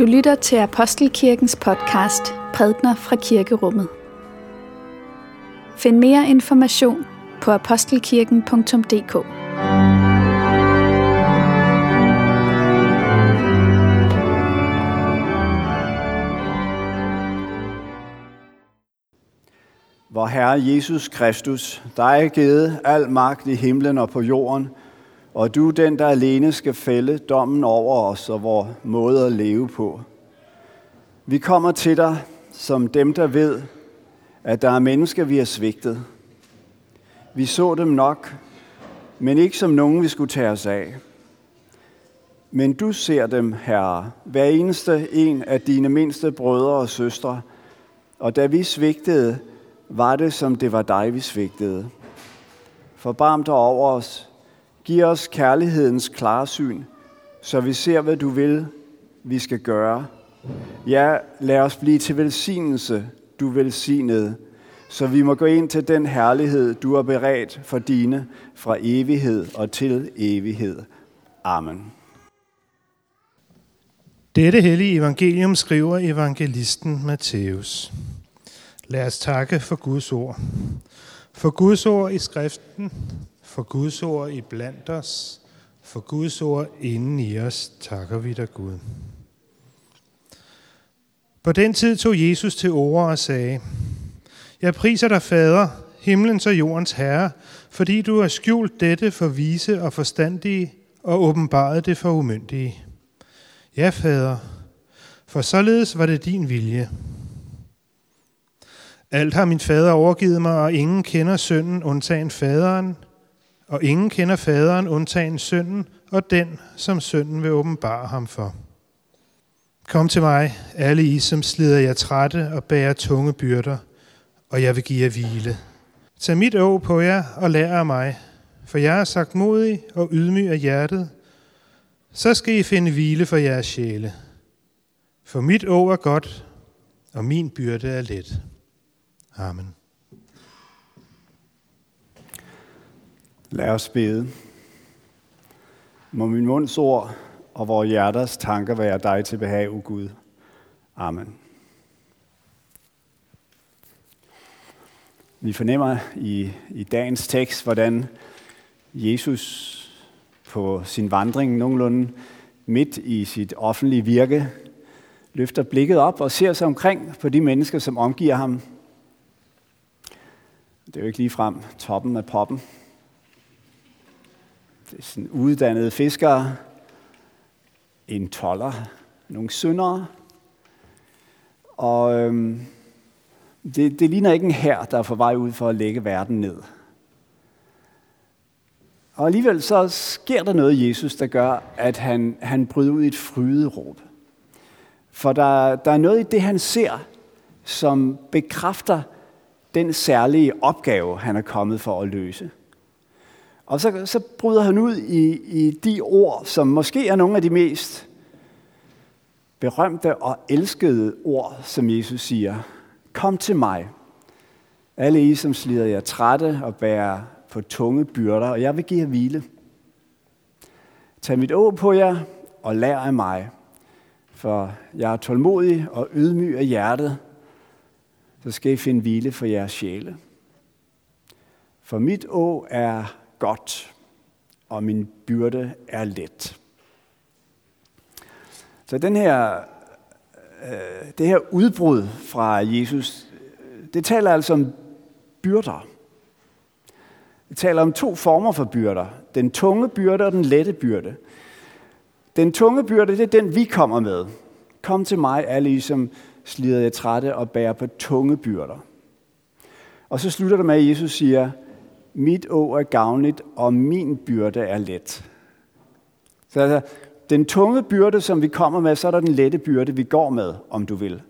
Du lytter til Apostelkirkens podcast Prædner fra Kirkerummet. Find mere information på apostelkirken.dk. Vor Herre Jesus Kristus, dig er givet al magt i himlen og på jorden, og du den, der alene skal fælde dommen over os og vores måde at leve på. Vi kommer til dig som dem, der ved, at der er mennesker, vi har svigtet. Vi så dem nok, men ikke som nogen, vi skulle tage os af. Men du ser dem, Herre, hver eneste en af dine mindste brødre og søstre, og da vi svigtede, var det, som det var dig, vi svigtede. Forbarm dig over os. Giv os kærlighedens klarsyn, så vi ser, hvad du vil, vi skal gøre. Ja, lad os blive til velsignelse, du velsignede, så vi må gå ind til den herlighed, du har beredt for dine fra evighed og til evighed. Amen. Dette hellige evangelium skriver evangelisten Matthæus. Lad os takke for Guds ord. For Guds ord i skriften, for Guds ord i blandt os, for Guds ord inden i os, takker vi dig Gud. På den tid tog Jesus til ord og sagde, Jeg priser dig, Fader, himlens og jordens Herre, fordi du har skjult dette for vise og forstandige og åbenbaret det for umyndige. Ja, Fader, for således var det din vilje. Alt har min fader overgivet mig, og ingen kender sønnen undtagen faderen, og ingen kender faderen undtagen sønnen, og den, som sønnen vil åbenbare ham for. Kom til mig, alle I, som slider jer trætte og bærer tunge byrder, og jeg vil give jer hvile. Tag mit å på jer og lær af mig, for jeg er sagt modig og ydmyg af hjertet. Så skal I finde hvile for jeres sjæle. For mit å er godt, og min byrde er let. Amen. Lad os bede. Må min munds ord og vores hjerters tanker være dig til behag, o Gud. Amen. Vi fornemmer i, i dagens tekst, hvordan Jesus på sin vandring nogenlunde midt i sit offentlige virke løfter blikket op og ser sig omkring på de mennesker, som omgiver ham. Det er jo ikke lige frem toppen af poppen. Det er sådan uddannede fiskere, en toller, nogle syndere. Og øhm, det, det ligner ikke en her, der er på vej ud for at lægge verden ned. Og alligevel så sker der noget i Jesus, der gør, at han, han bryder ud i et fryderåb. For der, der er noget i det, han ser, som bekræfter den særlige opgave, han er kommet for at løse. Og så, så bryder han ud i, i de ord, som måske er nogle af de mest berømte og elskede ord, som Jesus siger. Kom til mig, alle I, som slider jer trætte og bærer på tunge byrder, og jeg vil give jer hvile. Tag mit å på jer og lær af mig, for jeg er tålmodig og ydmyg af hjertet, så skal I finde hvile for jeres sjæle. For mit å er godt, og min byrde er let. Så den her, øh, det her udbrud fra Jesus, det taler altså om byrder. Det taler om to former for byrder. Den tunge byrde og den lette byrde. Den tunge byrde, det er den, vi kommer med. Kom til mig, alle I, som slider jer trætte og bærer på tunge byrder. Og så slutter det med, at Jesus siger, mit å er gavnligt, og min byrde er let. Så altså, den tunge byrde, som vi kommer med, så er der den lette byrde, vi går med, om du vil.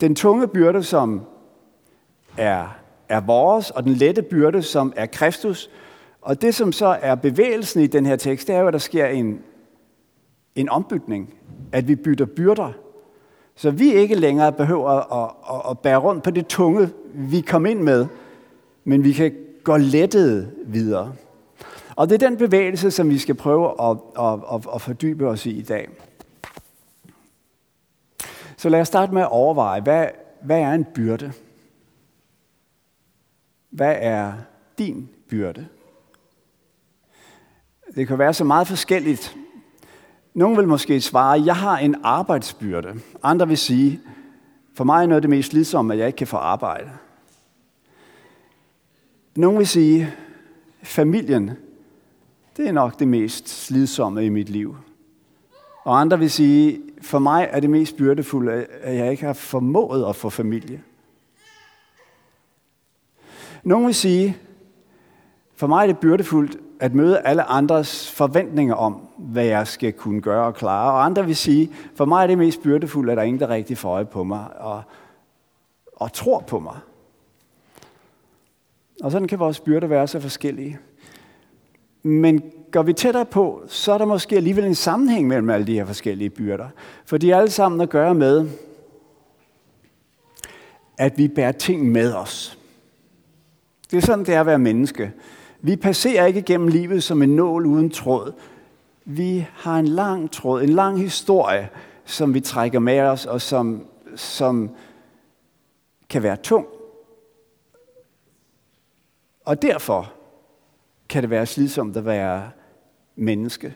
Den tunge byrde, som er, er vores, og den lette byrde, som er Kristus. Og det, som så er bevægelsen i den her tekst, det er jo, at der sker en, en ombytning. At vi bytter byrder. Så vi ikke længere behøver at, at, at bære rundt på det tunge, vi kom ind med, men vi kan går lettet videre. Og det er den bevægelse, som vi skal prøve at, at, at, at fordybe os i i dag. Så lad os starte med at overveje, hvad, hvad er en byrde? Hvad er din byrde? Det kan være så meget forskelligt. Nogle vil måske svare, jeg har en arbejdsbyrde. Andre vil sige, for mig er noget af det mest lidsomme, at jeg ikke kan få arbejde. Nogle vil sige, familien, det er nok det mest slidsomme i mit liv. Og andre vil sige, for mig er det mest byrdefulde, at jeg ikke har formået at få familie. Nogle vil sige, for mig er det byrdefuldt at møde alle andres forventninger om, hvad jeg skal kunne gøre og klare. Og andre vil sige, for mig er det mest byrdefuldt, at der er ingen, der rigtig får øje på mig og, og tror på mig. Og sådan kan vores byrder være så forskellige. Men går vi tættere på, så er der måske alligevel en sammenhæng mellem alle de her forskellige byrder. For de er alle sammen at gøre med, at vi bærer ting med os. Det er sådan, det er at være menneske. Vi passerer ikke gennem livet som en nål uden tråd. Vi har en lang tråd, en lang historie, som vi trækker med os, og som, som kan være tung. Og derfor kan det være slidsomt at være menneske.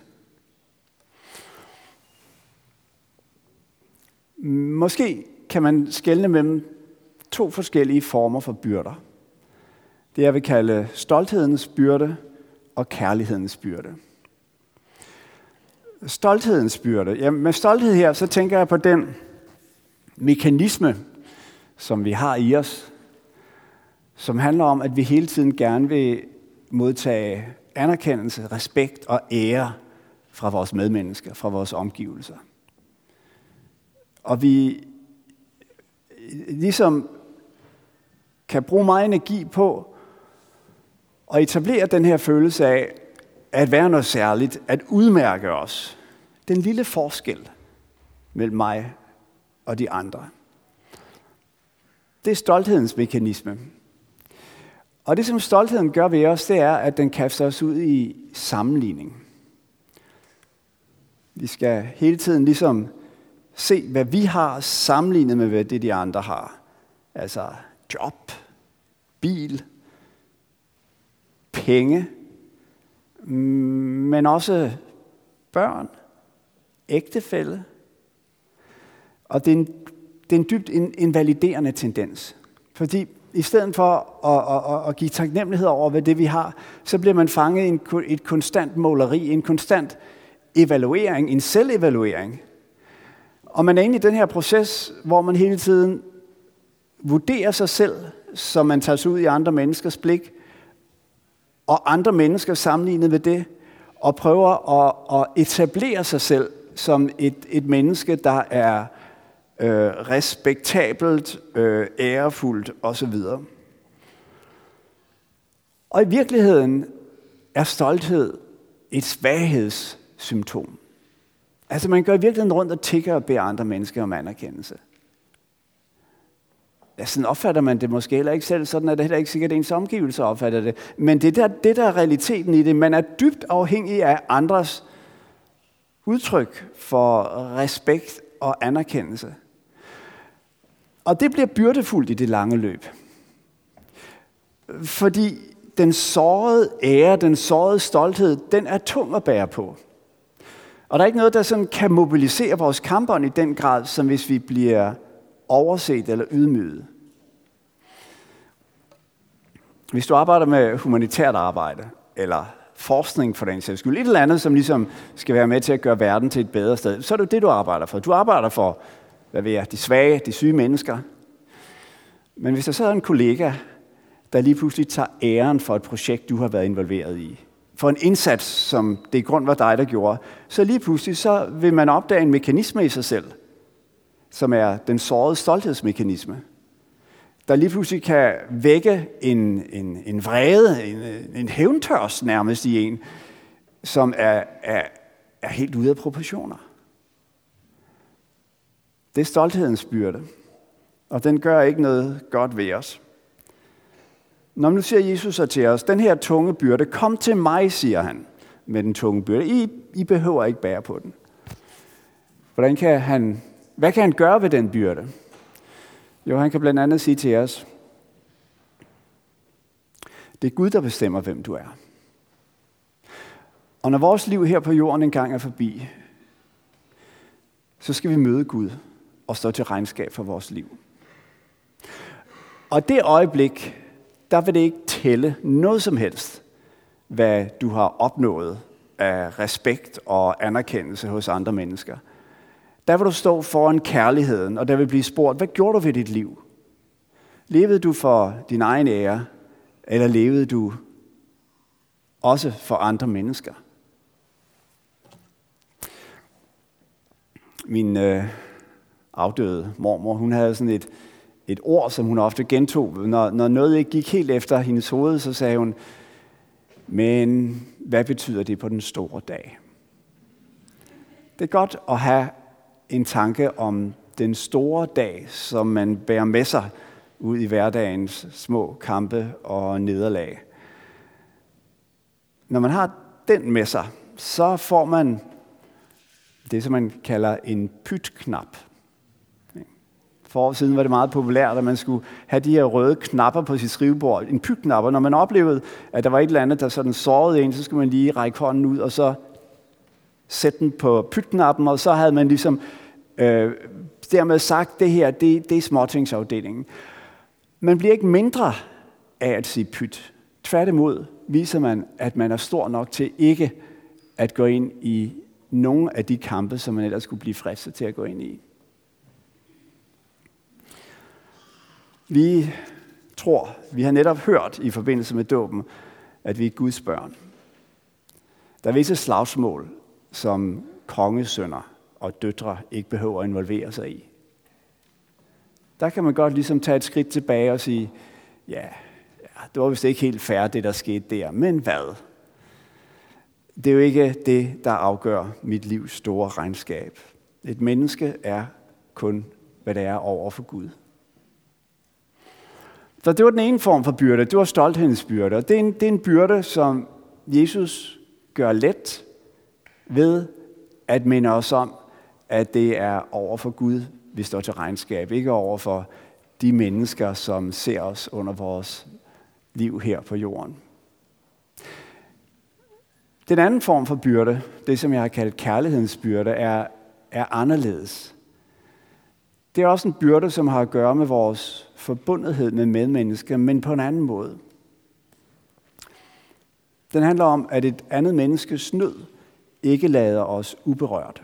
Måske kan man skelne mellem to forskellige former for byrder. Det jeg vil kalde stolthedens byrde og kærlighedens byrde. Stolthedens byrde. Ja, med stolthed her, så tænker jeg på den mekanisme, som vi har i os, som handler om, at vi hele tiden gerne vil modtage anerkendelse, respekt og ære fra vores medmennesker, fra vores omgivelser. Og vi ligesom kan bruge meget energi på at etablere den her følelse af at være noget særligt, at udmærke os. Den lille forskel mellem mig og de andre. Det er stolthedens mekanisme. Og det, som stoltheden gør ved os, det er, at den kaster os ud i sammenligning. Vi skal hele tiden ligesom se, hvad vi har sammenlignet med, hvad det de andre har. Altså job, bil, penge, mm, men også børn, ægtefælde. Og det er en, det er en dybt invaliderende tendens. Fordi i stedet for at, at, at give taknemmelighed over, hvad det vi har, så bliver man fanget i en, et konstant måleri, en konstant evaluering, en selvevaluering. Og man er inde i den her proces, hvor man hele tiden vurderer sig selv, som man tager sig ud i andre menneskers blik, og andre mennesker sammenlignet med det, og prøver at, at etablere sig selv som et, et menneske, der er øh, respektabelt, øh, ærefuldt osv. Og i virkeligheden er stolthed et svaghedssymptom. Altså man går i virkeligheden rundt og tigger og beder andre mennesker om anerkendelse. Ja, sådan opfatter man det måske heller ikke selv, sådan er det heller ikke sikkert, at ens omgivelser opfatter det. Men det der, det der er realiteten i det, man er dybt afhængig af andres udtryk for respekt og anerkendelse. Og det bliver byrdefuldt i det lange løb. Fordi den sårede ære, den sårede stolthed, den er tung at bære på. Og der er ikke noget, der sådan kan mobilisere vores kampånd i den grad, som hvis vi bliver overset eller ydmyget. Hvis du arbejder med humanitært arbejde, eller forskning for den sags skyld, et eller andet, som ligesom skal være med til at gøre verden til et bedre sted, så er det det, du arbejder for. Du arbejder for hvad ved jeg, de svage, de syge mennesker. Men hvis der sidder en kollega, der lige pludselig tager æren for et projekt, du har været involveret i, for en indsats, som det i grund var dig, der gjorde, så lige pludselig så vil man opdage en mekanisme i sig selv, som er den sårede stolthedsmekanisme, der lige pludselig kan vække en, en, en vrede, en, en hævntørs nærmest i en, som er, er, er helt ude af proportioner. Det er stolthedens byrde, og den gør ikke noget godt ved os. Når nu siger Jesus så til os, den her tunge byrde, kom til mig, siger han, med den tunge byrde. I, I behøver ikke bære på den. Hvordan kan han Hvad kan han gøre ved den byrde? Jo, han kan blandt andet sige til os, det er Gud, der bestemmer, hvem du er. Og når vores liv her på jorden engang er forbi, så skal vi møde Gud og stå til regnskab for vores liv. Og det øjeblik, der vil det ikke tælle noget som helst, hvad du har opnået af respekt og anerkendelse hos andre mennesker. Der vil du stå foran kærligheden, og der vil blive spurgt, hvad gjorde du ved dit liv? Levede du for din egen ære, eller levede du også for andre mennesker? Min øh, afdøde mormor, hun havde sådan et, et ord, som hun ofte gentog. Når, når noget ikke gik helt efter hendes hoved, så sagde hun, men hvad betyder det på den store dag? Det er godt at have en tanke om den store dag, som man bærer med sig ud i hverdagens små kampe og nederlag. Når man har den med sig, så får man det, som man kalder en pytknap. For år siden var det meget populært, at man skulle have de her røde knapper på sit skrivebord. En pytknapper. Når man oplevede, at der var et eller andet, der sådan sårede en, så skulle man lige række hånden ud, og så sætte den på pytknappen, og så havde man ligesom øh, dermed sagt, det her, det, det er småtingsafdelingen. Man bliver ikke mindre af at sige pyt. Tværtimod viser man, at man er stor nok til ikke at gå ind i nogle af de kampe, som man ellers skulle blive fristet til at gå ind i. Vi tror, vi har netop hørt i forbindelse med dåben, at vi er Guds børn. Der er visse slagsmål, som kongesønner og døtre ikke behøver at involvere sig i. Der kan man godt ligesom tage et skridt tilbage og sige, ja, ja det var vist ikke helt fair, det der skete der, men hvad? Det er jo ikke det, der afgør mit livs store regnskab. Et menneske er kun, hvad det er over for Gud. Så det var den ene form for byrde. Det var stolthedens byrde. det er en, det er en byrde, som Jesus gør let ved at minde os om, at det er over for Gud, vi står til regnskab. Ikke over for de mennesker, som ser os under vores liv her på jorden. Den anden form for byrde, det som jeg har kaldt kærlighedens byrde, er, er anderledes. Det er også en byrde, som har at gøre med vores forbundethed med medmennesker, men på en anden måde. Den handler om, at et andet menneskes nød ikke lader os uberørt.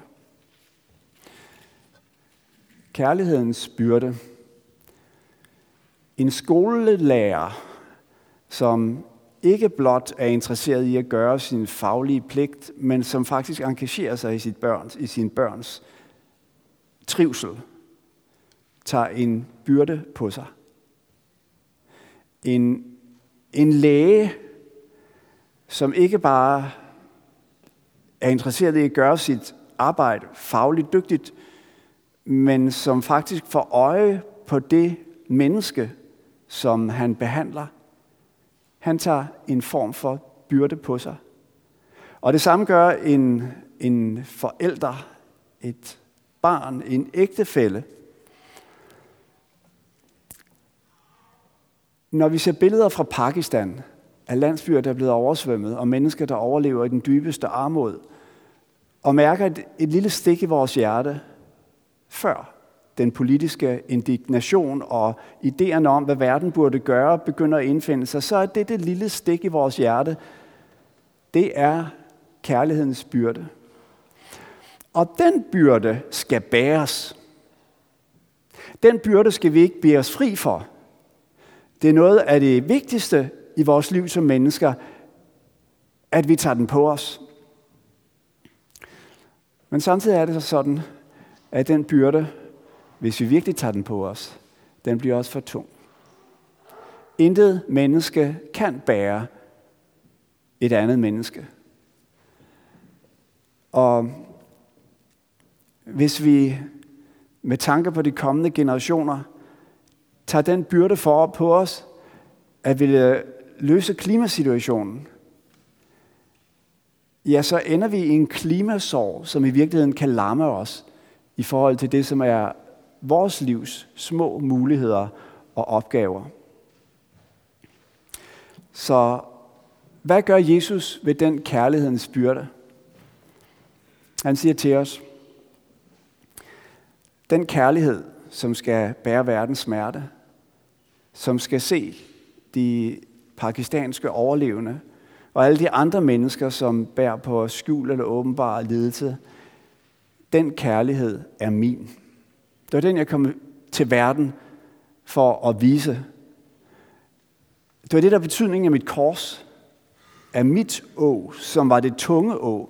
Kærlighedens byrde. En skolelærer, som ikke blot er interesseret i at gøre sin faglige pligt, men som faktisk engagerer sig i, sit børns, i sin børns trivsel, tager en byrde på sig. En, en læge, som ikke bare er interesseret i at gøre sit arbejde fagligt dygtigt, men som faktisk får øje på det menneske, som han behandler. Han tager en form for byrde på sig. Og det samme gør en, en forælder, et barn, en ægtefælle. Når vi ser billeder fra Pakistan af landsbyer, der er blevet oversvømmet, og mennesker, der overlever i den dybeste armod, og mærker et, et lille stik i vores hjerte, før den politiske indignation og idéerne om, hvad verden burde gøre, begynder at indfinde sig, så er det det lille stik i vores hjerte, det er kærlighedens byrde. Og den byrde skal bæres. Den byrde skal vi ikke blive os fri for. Det er noget af det vigtigste i vores liv som mennesker, at vi tager den på os. Men samtidig er det så sådan, at den byrde, hvis vi virkelig tager den på os, den bliver også for tung. Intet menneske kan bære et andet menneske. Og hvis vi med tanke på de kommende generationer tager den byrde for på os, at ville løse klimasituationen, ja, så ender vi i en klimasorg, som i virkeligheden kan lamme os i forhold til det, som er vores livs små muligheder og opgaver. Så hvad gør Jesus ved den kærlighedens byrde? Han siger til os, den kærlighed, som skal bære verdens smerte, som skal se de pakistanske overlevende og alle de andre mennesker, som bærer på skjul eller åbenbar lidelse, den kærlighed er min. Det var den, jeg kom til verden for at vise. Det var det, der betydningen af mit kors, af mit å, som var det tunge å.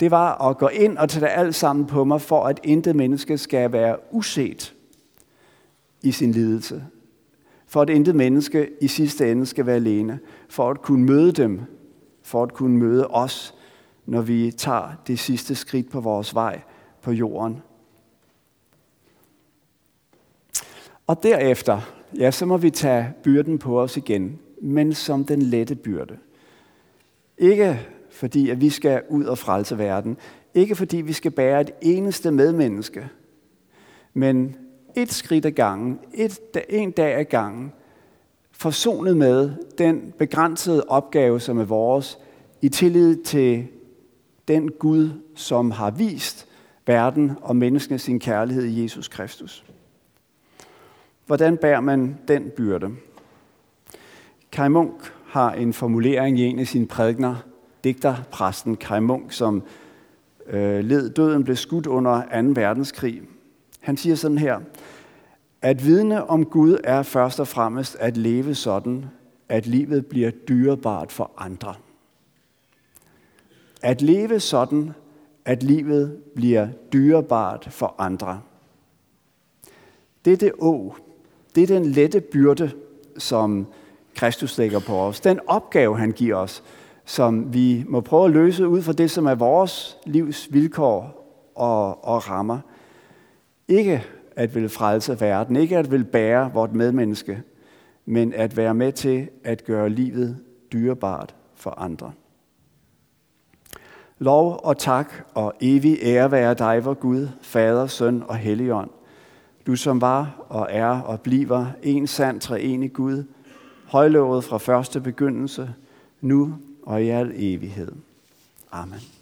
Det var at gå ind og tage det alt sammen på mig, for at intet menneske skal være uset i sin lidelse. For at intet menneske i sidste ende skal være alene. For at kunne møde dem. For at kunne møde os, når vi tager det sidste skridt på vores vej på jorden. Og derefter, ja, så må vi tage byrden på os igen, men som den lette byrde. Ikke fordi, at vi skal ud og frelse verden. Ikke fordi, vi skal bære et eneste medmenneske. Men et skridt ad gangen, et, en dag ad gangen, forsonet med den begrænsede opgave, som er vores, i tillid til den Gud, som har vist verden og menneskene sin kærlighed i Jesus Kristus. Hvordan bærer man den byrde? Kai Munk har en formulering i en af sine prædikner, digterpræsten Kai Munk, som øh, led døden, blev skudt under 2. verdenskrig. Han siger sådan her, at vidne om Gud er først og fremmest at leve sådan, at livet bliver dyrebart for andre. At leve sådan, at livet bliver dyrebart for andre. Det er det å. Det er den lette byrde, som Kristus lægger på os. Den opgave, han giver os, som vi må prøve at løse ud fra det, som er vores livs vilkår og, og rammer. Ikke at vil frelse verden, ikke at vil bære vort medmenneske, men at være med til at gøre livet dyrebart for andre. Lov og tak og evig ære være dig, vor Gud, Fader, Søn og Helligånd. Du som var og er og bliver en sand treenig Gud, højlovet fra første begyndelse, nu og i al evighed. Amen.